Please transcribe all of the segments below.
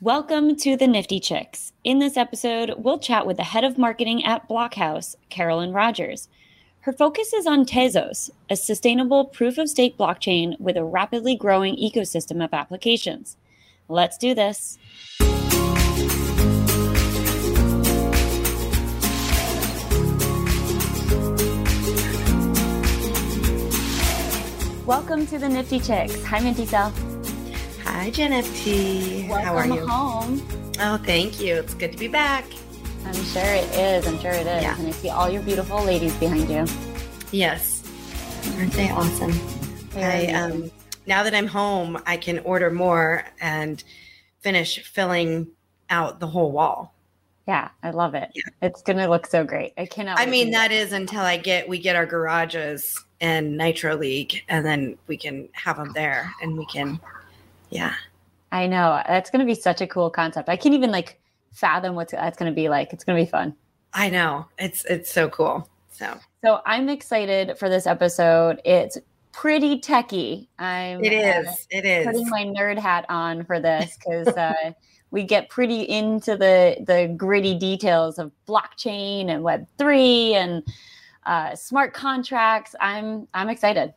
Welcome to the Nifty Chicks. In this episode, we'll chat with the head of marketing at Blokhaus, Carolyn Rogers. Her focus is on Tezos, a sustainable proof of stake blockchain with a rapidly growing ecosystem of applications. Let's do this. Welcome to the Nifty Chicks. Hi, Minty Cell. Hi, Jen FT. Welcome How are you? home. Oh, thank you. It's good to be back. I'm sure it is. I'm sure it is. Yeah. And I see all your beautiful ladies behind you. Yes. Aren't they awesome? I Very um now that I'm home, I can order more and finish filling out the whole wall. Yeah, I love it. Yeah. It's gonna look so great. I cannot. I mean, that is until I get we get our garages and Nitro League, and then we can have them there, and we can, yeah, I know that's gonna be such a cool concept. I can't even like fathom what that's gonna be like. It's gonna be fun. I know it's it's so cool. So So I'm excited for this episode. It's pretty techy. I'm It is. Uh, it is. putting my nerd hat on for this because uh, we get pretty into the the gritty details of blockchain and Web three and uh, smart contracts. I'm I'm excited.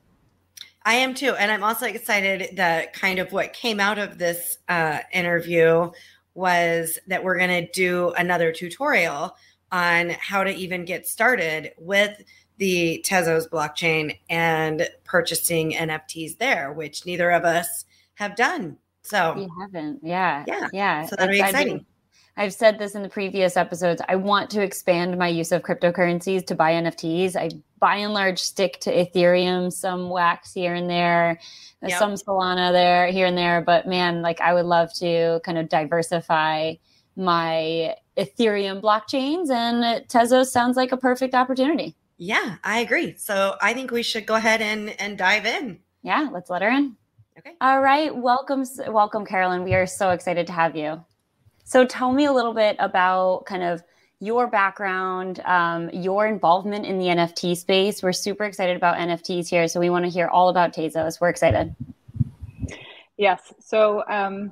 I am too. And I'm also excited that kind of what came out of this uh, interview was that we're going to do another tutorial on how to even get started with the Tezos blockchain and purchasing NFTs there, which neither of us have done. So, We haven't. Yeah. Yeah. Yeah. so that'll be It's- exciting. I've said this in the previous episodes. I want to expand my use of cryptocurrencies to buy NFTs. I by and large stick to Ethereum, some wax here and there, Yep. some Solana there, here and there. But man, like I would love to kind of diversify my Ethereum blockchains, and Tezos sounds like a perfect opportunity. Yeah, I agree. So I think we should go ahead and, and dive in. Yeah, let's let her in. Okay. All right, welcome, welcome, Carolyn. We are so excited to have you. So, tell me a little bit about kind of your background, um, your involvement in the NFT space. We're super excited about NFTs here, so we want to hear all about Tezos. We're excited. Yes. So um,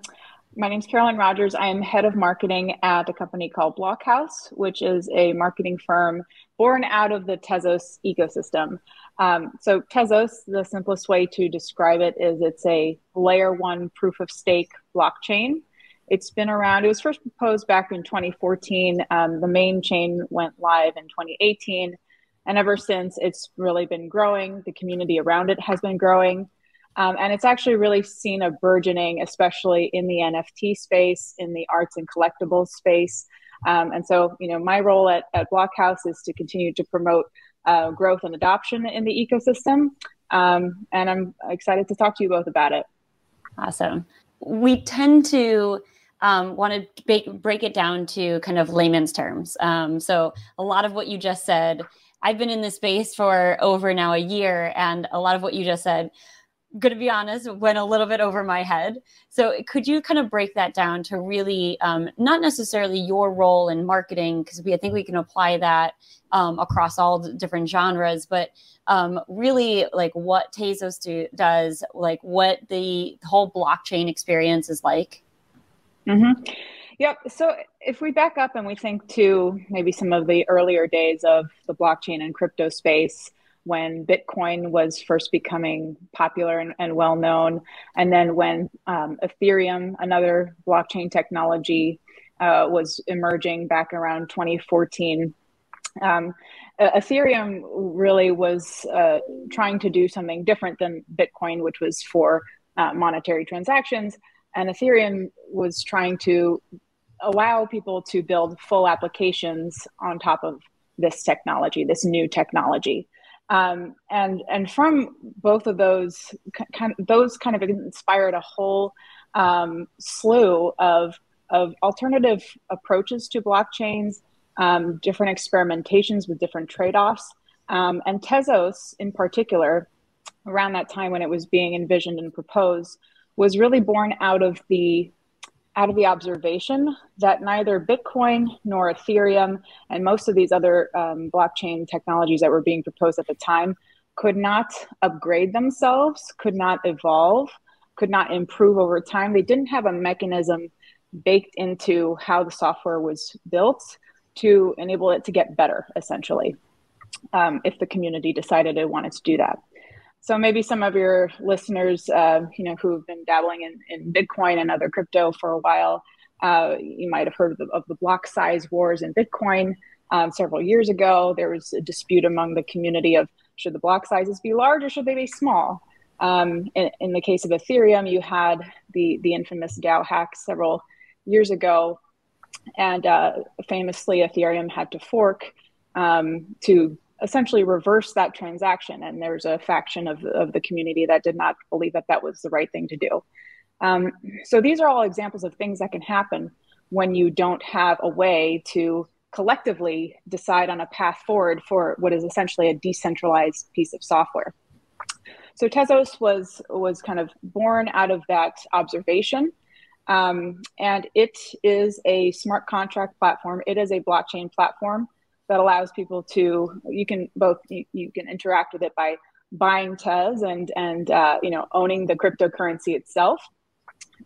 my name is Carolyn Rogers. I am head of marketing at a company called Blokhaus, which is a marketing firm born out of the Tezos ecosystem. Um, so Tezos, the simplest way to describe it is it's a layer one proof of stake blockchain. It's been around. It was first proposed back in 2014. Um, the main chain went live in 2018. And ever since, it's really been growing. The community around it has been growing. Um, and it's actually really seen a burgeoning, especially in the NFT space, in the arts and collectibles space. Um, and so, you know, my role at, at Blokhaus is to continue to promote uh, growth and adoption in the ecosystem. Um, and I'm excited to talk to you both about it. Awesome. We tend to um, want to break, break it down to kind of layman's terms. Um, so, a lot of what you just said, I've been in this space for over now a year, and a lot of what you just said, going to be honest, went a little bit over my head. So, could you kind of break that down to really um, not necessarily your role in marketing, because we I think we can apply that um, across all different genres, but um, really like what Tezos do, does, like what the whole blockchain experience is like. Mm-hmm. Yep. So if we back up and we think to maybe some of the earlier days of the blockchain and crypto space, when Bitcoin was first becoming popular and, and well known, and then when um, Ethereum, another blockchain technology, uh, was emerging back around 2014. Um, Ethereum really was uh, trying to do something different than Bitcoin, which was for uh, monetary transactions. And Ethereum was trying to allow people to build full applications on top of this technology, this new technology. Um, and and from both of those kind of, those kind of inspired a whole um, slew of of alternative approaches to blockchains, um, different experimentations with different trade offs, um, and Tezos in particular, around that time when it was being envisioned and proposed, was really born out of the out of the observation that neither Bitcoin nor Ethereum and most of these other um, blockchain technologies that were being proposed at the time could not upgrade themselves, could not evolve, could not improve over time. They didn't have a mechanism baked into how the software was built to enable it to get better, essentially, um, if the community decided it wanted to do that. So maybe some of your listeners, uh, you know, who've been dabbling in, in Bitcoin and other crypto for a while, uh, you might have heard of the, of the, block size wars in Bitcoin. Um, several years ago, there was a dispute among the community of should the block sizes be large or should they be small? Um, in, in, the case of Ethereum, you had the the infamous DAO hack several years ago, and uh, famously, Ethereum had to fork um, to essentially reverse that transaction. And there's a faction of, of the community that did not believe that that was the right thing to do. Um, so these are all examples of things that can happen when you don't have a way to collectively decide on a path forward for what is essentially a decentralized piece of software. So Tezos was was kind of born out of that observation, um, and it is a smart contract platform. It is a blockchain platform that allows people to you can both you, you can interact with it by buying Tez and and uh, you know owning the cryptocurrency itself,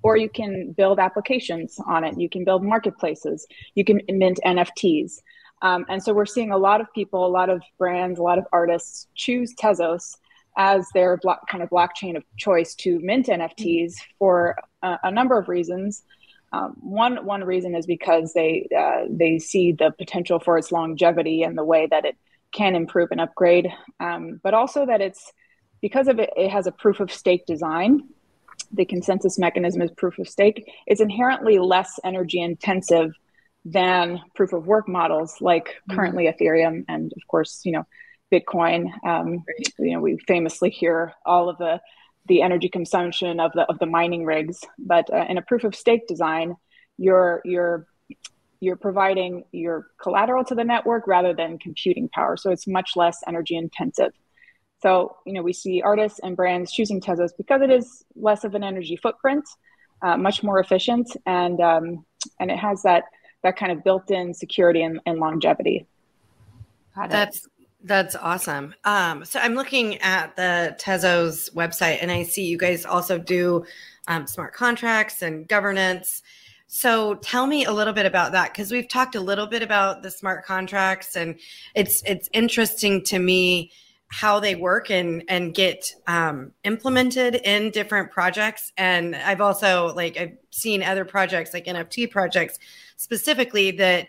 or you can build applications on it. You can build marketplaces. You can mint NFTs. Um, and so we're seeing a lot of people, a lot of brands, a lot of artists choose Tezos as their block, kind of blockchain of choice to mint NFTs for a, a number of reasons. Um, one one reason is because they uh, they see the potential for its longevity and the way that it can improve and upgrade, um, but also that it's because of it, it has a proof of stake design. The consensus mechanism is proof of stake. It's inherently less energy intensive than proof of work models like mm-hmm. currently Ethereum and of course you know Bitcoin. Um, you know we famously hear all of the the energy consumption of the of the mining rigs. But uh, in a proof of stake design, you're you're you're providing your collateral to the network rather than computing power. So it's much less energy intensive. So you know we see artists and brands choosing Tezos because it is less of an energy footprint, uh, much more efficient, and um, and it has that that kind of built-in security and, and longevity. That's that's awesome. Um, so I'm looking at the Tezos website and I see you guys also do um, smart contracts and governance. So tell me a little bit about that because we've talked a little bit about the smart contracts and it's it's interesting to me how they work and and get um, implemented in different projects. And I've also like I've seen other projects like NFT projects specifically that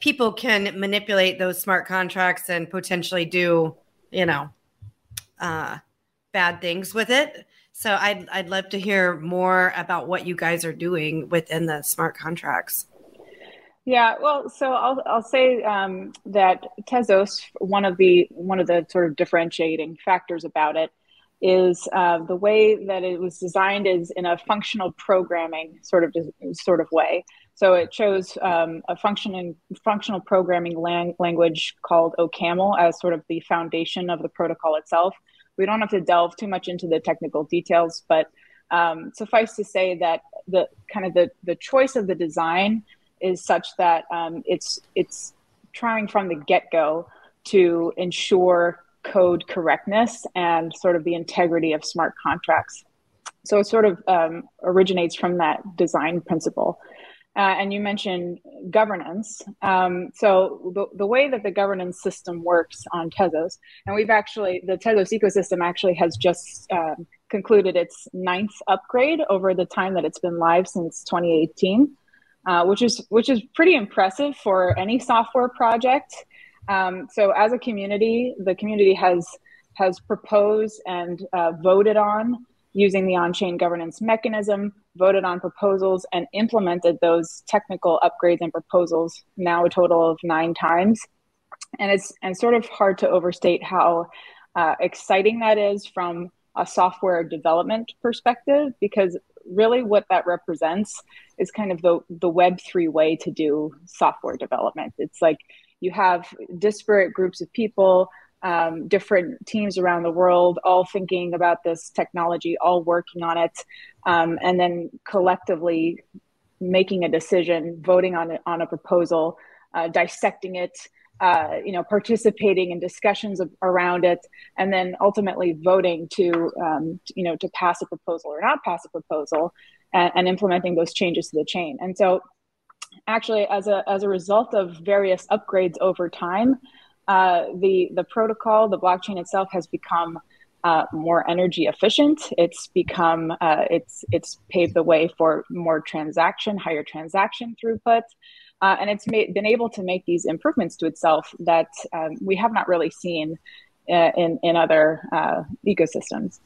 people can manipulate those smart contracts and potentially do, you know, uh, bad things with it. So I'd I'd love to hear more about what you guys are doing within the smart contracts. Yeah, well, so I'll I'll say um, that Tezos one of the one of the sort of differentiating factors about it is uh, the way that it was designed is in a functional programming sort of sort of way. So it chose um, a functioning functional programming lang- language called OCaml as sort of the foundation of the protocol itself. We don't have to delve too much into the technical details, but um, suffice to say that the kind of the, the choice of the design is such that um, it's it's trying from the get go to ensure code correctness and sort of the integrity of smart contracts. So it sort of um, originates from that design principle. Uh, and you mentioned governance. Um, so the, the way that the governance system works on Tezos, and we've actually, the Tezos ecosystem actually has just um, concluded its ninth upgrade over the time that it's been live since 2018, uh, which is which is pretty impressive for any software project. Um, so as a community, the community has has proposed and uh, voted on using the on-chain governance mechanism voted on proposals and implemented those technical upgrades and proposals now a total of nine times. And it's and sort of hard to overstate how uh, exciting that is from a software development perspective because really what that represents is kind of the the web3 way to do software development. It's like you have disparate groups of people um, different teams around the world all thinking about this technology, all working on it, um, and then collectively making a decision, voting on it on a proposal, uh, dissecting it, uh, you know, participating in discussions of, around it, and then ultimately voting to, um, you know, to pass a proposal or not pass a proposal. and, and implementing those changes to the chain. And so, actually, as a as a result of various upgrades over time, uh, the the protocol, the blockchain itself, has become uh, more energy efficient. It's become uh, it's it's paved the way for more transaction, higher transaction throughput, uh, and it's made, been able to make these improvements to itself that um, we have not really seen uh, in in other uh, ecosystems.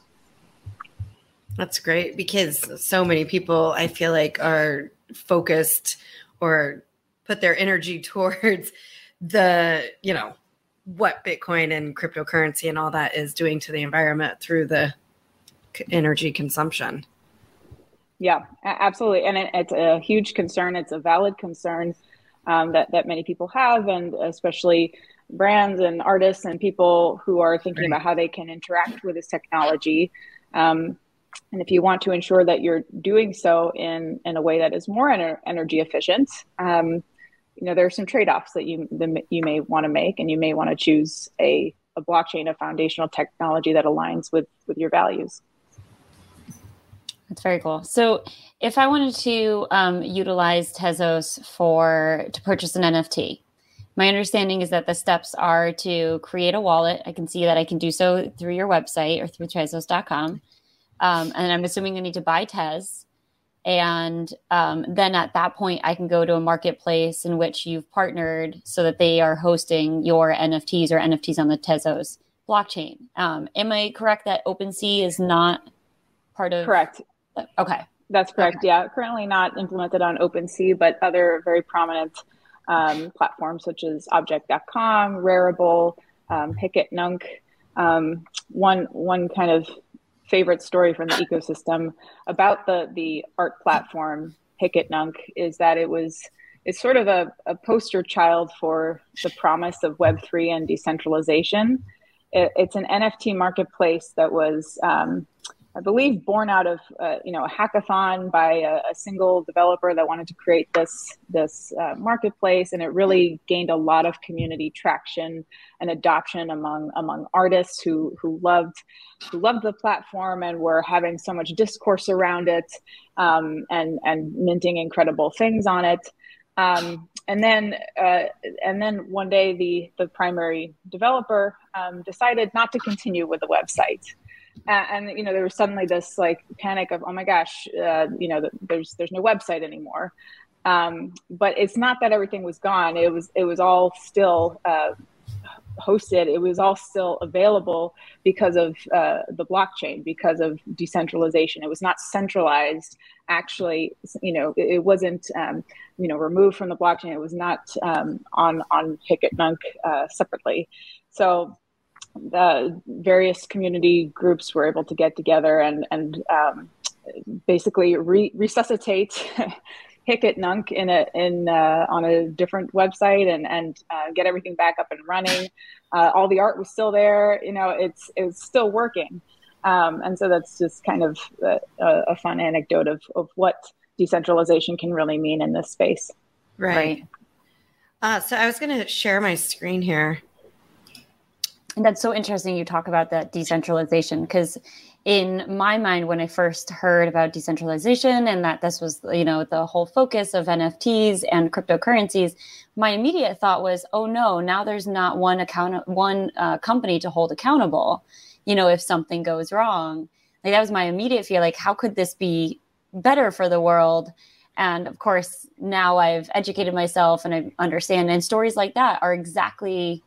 That's great because so many people I feel like are focused or put their energy towards the you know what Bitcoin and cryptocurrency and all that is doing to the environment through the energy consumption. Yeah, absolutely, and it, it's a huge concern. It's a valid concern um, that that many people have, and especially brands and artists and people who are thinking right. about how they can interact with this technology. Um, and if you want to ensure that you're doing so in in a way that is more ener- energy efficient, um, you know there are some trade-offs that you you may want to make and you may want to choose a, a blockchain a foundational technology that aligns with with your values. That's very cool. So if i wanted to um, utilize tezos for to purchase an nft my understanding is that the steps are to create a wallet. I can see that i can do so through your website or through tezos.com um, and i'm assuming i need to buy tez and um, then at that point, I can go to a marketplace in which you've partnered so that they are hosting your NFTs or NFTs on the Tezos blockchain. Um, am I correct that OpenSea is not part of? Correct. Okay. That's correct. Okay. Yeah. Currently not implemented on OpenSea, but other very prominent um, platforms such as objkt.com, Rarible, um, Hic et Nunc. Um, one one kind of favorite story from the ecosystem about the the art platform Hic et Nunc is that it was it's sort of a, a poster child for the promise of Web3 and decentralization. It, it's an NFT marketplace that was um, I believe, born out of uh, you know a hackathon by a, a, single developer that wanted to create this this uh, marketplace, and it really gained a lot of community traction and adoption among among artists who who loved who loved the platform and were having so much discourse around it, um, and and minting incredible things on it. Um, and then uh, and then one day the the primary developer um, decided not to continue with the website and, and you know there was suddenly this like panic of oh my gosh uh, you know there's there's no website anymore. Um, but it's not that everything was gone. It was it was all still uh, hosted. It was all still available because of uh, the blockchain because of decentralization. It was not centralized actually you know it, it wasn't um, you know removed from the blockchain. It was not um, on on Hic et Nunc uh, separately. So the various community groups were able to get together and and um, basically re- resuscitate Hic et Nunc in a in uh, on a different website and and uh, get everything back up and running. Uh, all the art was still there. You know, it's it's still working, um, and so that's just kind of a, a, fun anecdote of of what decentralization can really mean in this space. Right. right. Uh, so I was going to share my screen here. And that's so interesting you talk about that decentralization because in my mind when I first heard about decentralization and that this was you know the whole focus of NFTs and cryptocurrencies my immediate thought was oh no now there's not one account one uh, company to hold accountable you know if something goes wrong. Like that was my immediate fear like how could this be better for the world? And of course now I've educated myself and I understand and stories like that are exactly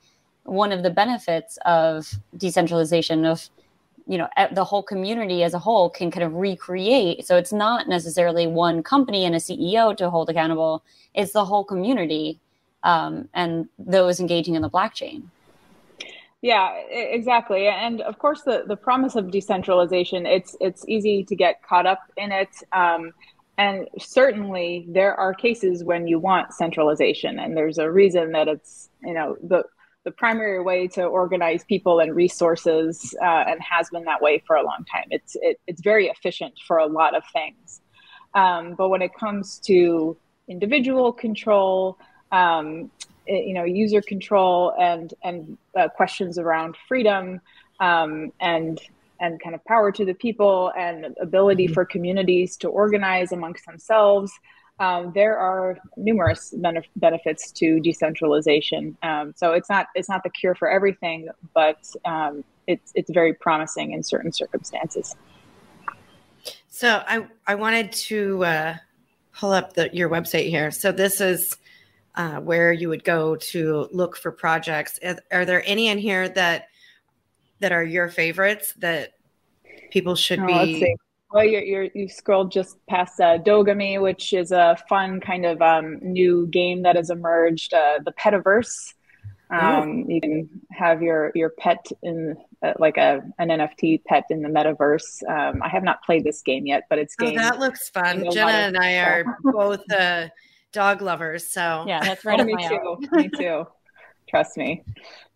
one of the benefits of decentralization of you know the whole community as a whole can kind of recreate. So it's not necessarily one company and a ceo to hold accountable. It's the whole community um, and those engaging in the blockchain. Yeah exactly. And of course the, the promise of decentralization it's it's easy to get caught up in it. Um, and certainly there are cases when you want centralization and there's a reason that it's you know the the primary way to organize people and resources uh, and has been that way for a long time. It's it, it's very efficient for a lot of things, um, but when it comes to individual control, um, it, you know, user control and and uh, questions around freedom um, and and kind of power to the people and ability mm-hmm. for communities to organize amongst themselves. Um, there are numerous benef- benefits to decentralization. Um, so it's not it's not the cure for everything, but um, it's it's very promising in certain circumstances. So I I wanted to uh, pull up the, your website here. So this is uh, where you would go to look for projects. Are, are there any in here that that are your favorites that people should oh, be? Well, you're, you're, you scrolled just past uh, Dogami, which is a fun kind of um, new game that has emerged. Uh, the Petaverse. Um, you can have your your pet in uh, like a an NFT pet in the metaverse. Um, I have not played this game yet, but it's game. Oh, that looks fun. Jenna and I are both uh, dog lovers, so yeah, that's right. oh, me too. me too. Trust me.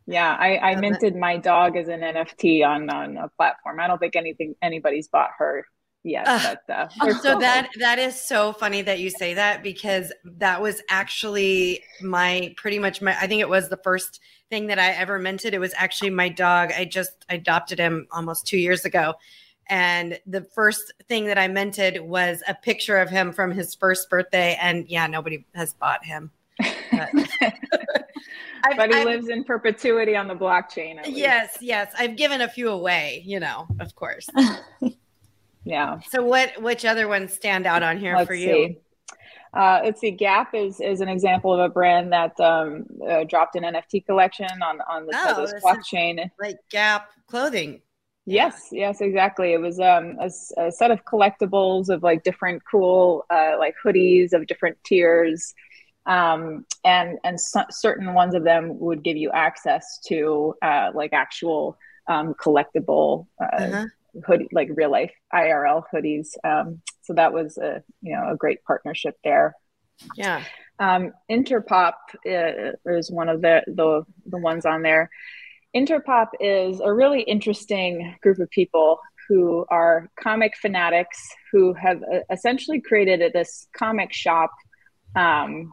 Yeah, I, I minted my dog as an NFT on on a platform. I don't think anything anybody's bought her yet. Uh, but, uh, so that that is so funny that you say that because that was actually my pretty much my I think it was the first thing that I ever minted. It was actually my dog. I just adopted him almost two years ago. And the first thing that I minted was a picture of him from his first birthday. And yeah, nobody has bought him. But, but he I've, lives in perpetuity on the blockchain. Yes, yes. I've given a few away, you know, of course. yeah. So what which other ones stand out on here Let's for you? See. Uh, let's see, Gap is is an example of a brand that um, uh, dropped an NFT collection on on the oh, blockchain, like Gap clothing. Yes, yes, exactly. It was um, a, a, set of collectibles of like different cool uh, like hoodies of different tiers, um, and and so, certain ones of them would give you access to uh, like actual um, collectible uh, uh-huh. Hoodie, like real life IRL hoodies. Um, so that was a you know a great partnership there. Yeah. Um, Interpop uh, is one of the, the the ones on there. Interpop is a really interesting group of people who are comic fanatics who have uh, essentially created this comic shop um,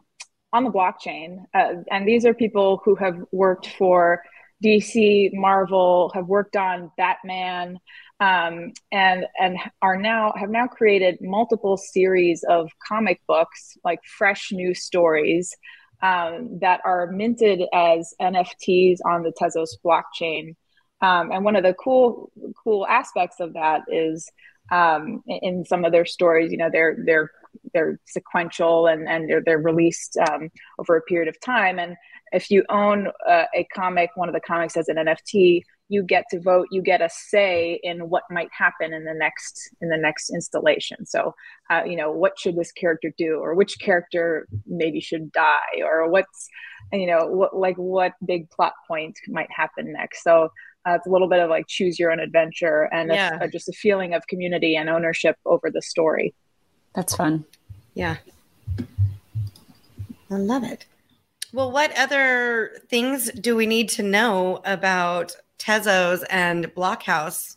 on the blockchain. Uh, and these are people who have worked for DC, Marvel, have worked on Batman, um, and and are now have now created multiple series of comic books, like fresh new stories um, that are minted as NFTs on the Tezos blockchain. Um, and one of the cool cool aspects of that is um, in some of their stories, you know, they're they're they're sequential and and they're they're released um, over a period of time. And if you own uh, a comic, one of the comics as an NFT, you get to vote you get a say in what might happen in the next in the next installation. So uh, you know what should this character do? Or which character maybe should die? Or what's you know what like what big plot point might happen next? So uh, it's a little bit of like choose your own adventure and yeah. a, just a feeling of community and ownership over the story that's fun yeah i love it well, what other things do we need to know about Tezos and Blokhaus?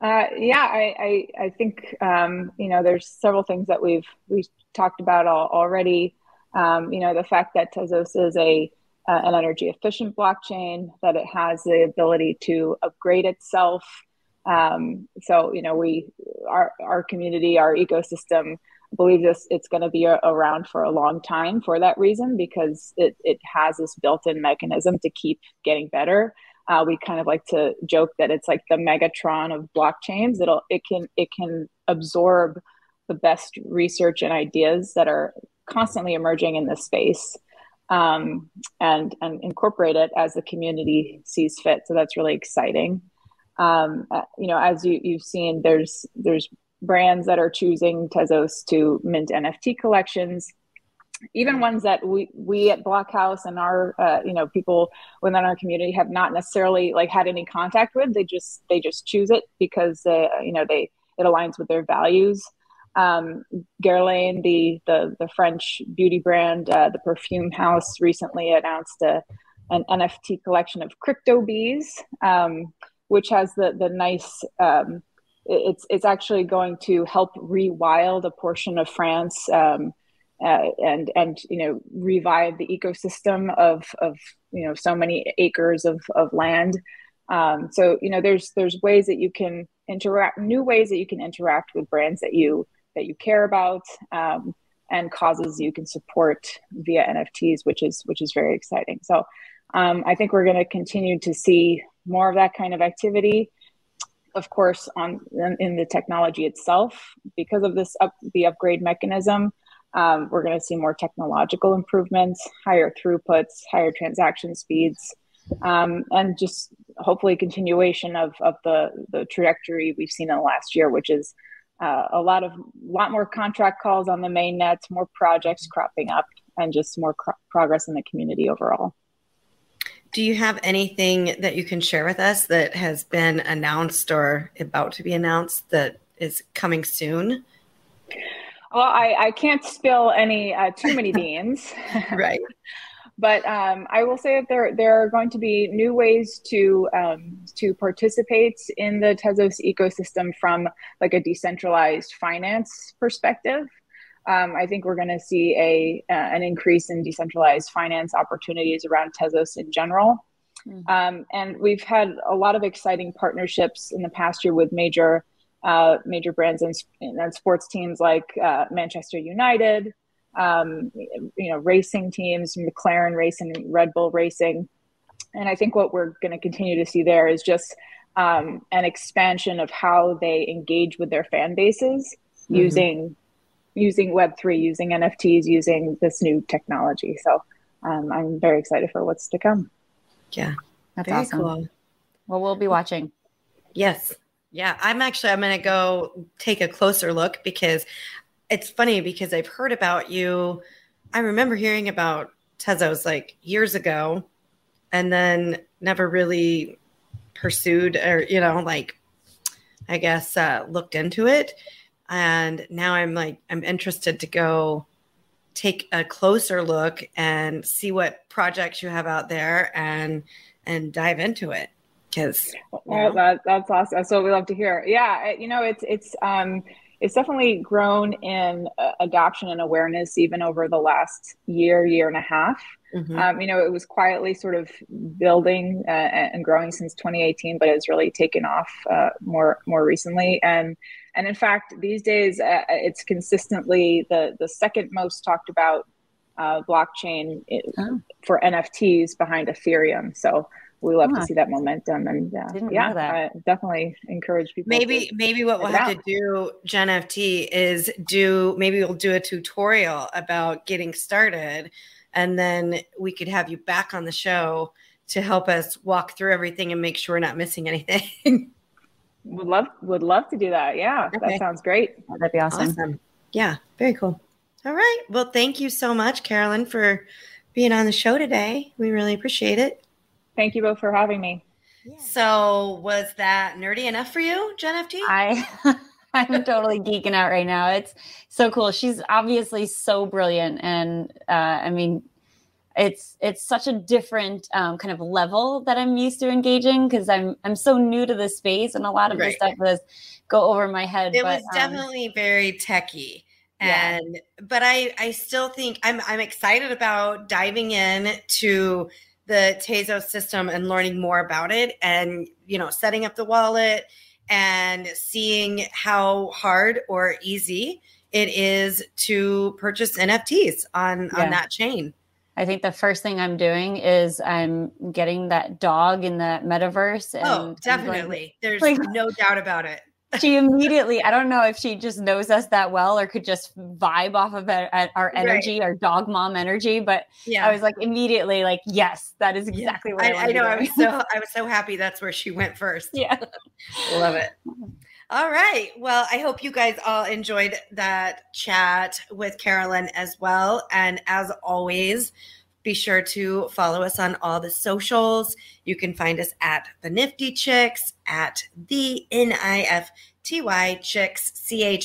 Uh, yeah, I, I, I think um, you know there's several things that we've we've talked about all, already. Um, you know the fact that Tezos is a uh, an energy efficient blockchain, that it has the ability to upgrade itself. Um, so you know we our our community, our ecosystem believe this it's going to be a, around for a long time for that reason because it, it has this built-in mechanism to keep getting better. Uh, we kind of like to joke that it's like the megatron of blockchains. It'll it can it can absorb the best research and ideas that are constantly emerging in this space um, and and incorporate it as the community sees fit. So that's really exciting um, uh, you know as you, you've seen there's there's brands that are choosing Tezos to mint NFT collections, even ones that we we at Blokhaus and our uh, you know people within our community have not necessarily like had any contact with. They just they just choose it because uh, you know they it aligns with their values. Um, Guerlain, the, the the French beauty brand, uh, the perfume house, recently announced a, an NFT collection of crypto bees, um, which has the the nice um, it's it's actually going to help rewild a portion of France um, uh, and and you know revive the ecosystem of of you know so many acres of of land Um, so you know, there's there's ways that you can interact, new ways that you can interact with brands that you that you care about, um, and causes you can support via NFTs, which is which is very exciting. So um, I think we're going to continue to see more of that kind of activity. Of course, on in the technology itself, because of this up the upgrade mechanism, um, we're going to see more technological improvements, higher throughputs, higher transaction speeds, um, and just hopefully continuation of, of the, the trajectory we've seen in the last year, which is uh, a lot of lot more contract calls on the main nets, more projects cropping up, and just more cr- progress in the community overall. Do you have anything that you can share with us that has been announced or about to be announced that is coming soon? Well, I, I can't spill any uh, too many beans. right. But um, I will say that there there are going to be new ways to um, to participate in the Tezos ecosystem from like a decentralized finance perspective. Um, I think we're going to see a uh, an increase in decentralized finance opportunities around Tezos in general. Mm-hmm. Um, and we've had a lot of exciting partnerships in the past year with major uh, major brands and, and, sports teams like uh, Manchester United, um, you know, racing teams, McLaren Racing, Red Bull Racing. And I think what we're going to continue to see there is just um, an expansion of how they engage with their fan bases mm-hmm. using using Web three, using NFTs, using this new technology. So um, I'm very excited for what's to come. Yeah, that's very awesome. Cool. Well, we'll be watching. Yes. Yeah, I'm actually I'm going to go take a closer look because it's funny because I've heard about you. I remember hearing about Tezos like years ago and then never really pursued or, you know, like, I guess, uh, looked into it. And now I'm like, I'm interested to go take a closer look and see what projects you have out there and, and dive into it because oh, that, that's awesome. That's what we love to hear. Yeah. You know, it's, it's, um, it's definitely grown in uh, adoption and awareness even over the last year, year and a half. Mm-hmm. Um, you know, it was quietly sort of building uh, and growing since 2018, but it's really taken off uh, more more recently. And and in fact, these days uh, it's consistently the the second most talked about uh, blockchain oh. for NFTs behind Ethereum. So we love huh. to see that momentum and uh, yeah I definitely encourage people maybe maybe what we'll have out. to do Jen FT is do maybe we'll do a tutorial about getting started and then we could have you back on the show to help us walk through everything and make sure we're not missing anything would love would love to do that yeah okay. that sounds great that'd be awesome. awesome yeah very cool all right well thank you so much carolyn for being on the show today we really appreciate it Thank you both for having me. So, was that nerdy enough for you, Jen FT? I I'm totally geeking out right now. It's so cool. She's obviously so brilliant, and uh, I mean, it's it's such a different um, kind of level that I'm used to engaging because I'm I'm so new to the space, and a lot of right. this stuff does go over my head. It but, was um, definitely um, very techy, and yeah. but I I still think I'm I'm excited about diving in to the Tezos system and learning more about it and, you know, setting up the wallet and seeing how hard or easy it is to purchase NFTs on, yeah. on that chain. I think the first thing I'm doing is I'm getting that dog in the metaverse. oh, definitely. There's like, no doubt about it she immediately i don't know if she just knows us that well or could just vibe off of our energy right. our dog mom energy but yeah i was like immediately like yes that is exactly yeah. what i, I, I know i was so i was so happy that's where she went first yeah love it all right well i hope you guys all enjoyed that chat with carolyn as well and as always be sure to follow us on all the socials. You can find us at the Nifty Chicks, at the N-I-F-T-Y Chicks, C-H-I-C-K-S.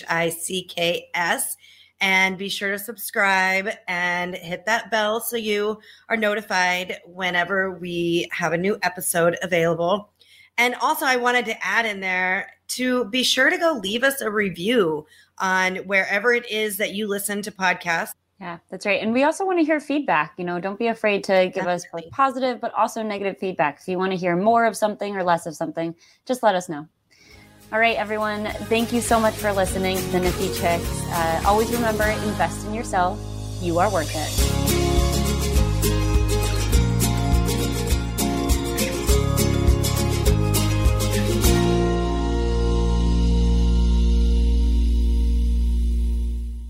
And be sure to subscribe and hit that bell so you are notified whenever we have a new episode available. And also, I wanted to add in there to be sure to go leave us a review on wherever it is that you listen to podcasts Yeah, that's right. And we also want to hear feedback. You know, don't be afraid to give Definitely. us positive, but also negative feedback. If you want to hear more of something or less of something, just let us know. All right, everyone. Thank you so much for listening to the Nifty Chicks. Uh, always remember invest in yourself. You are worth it.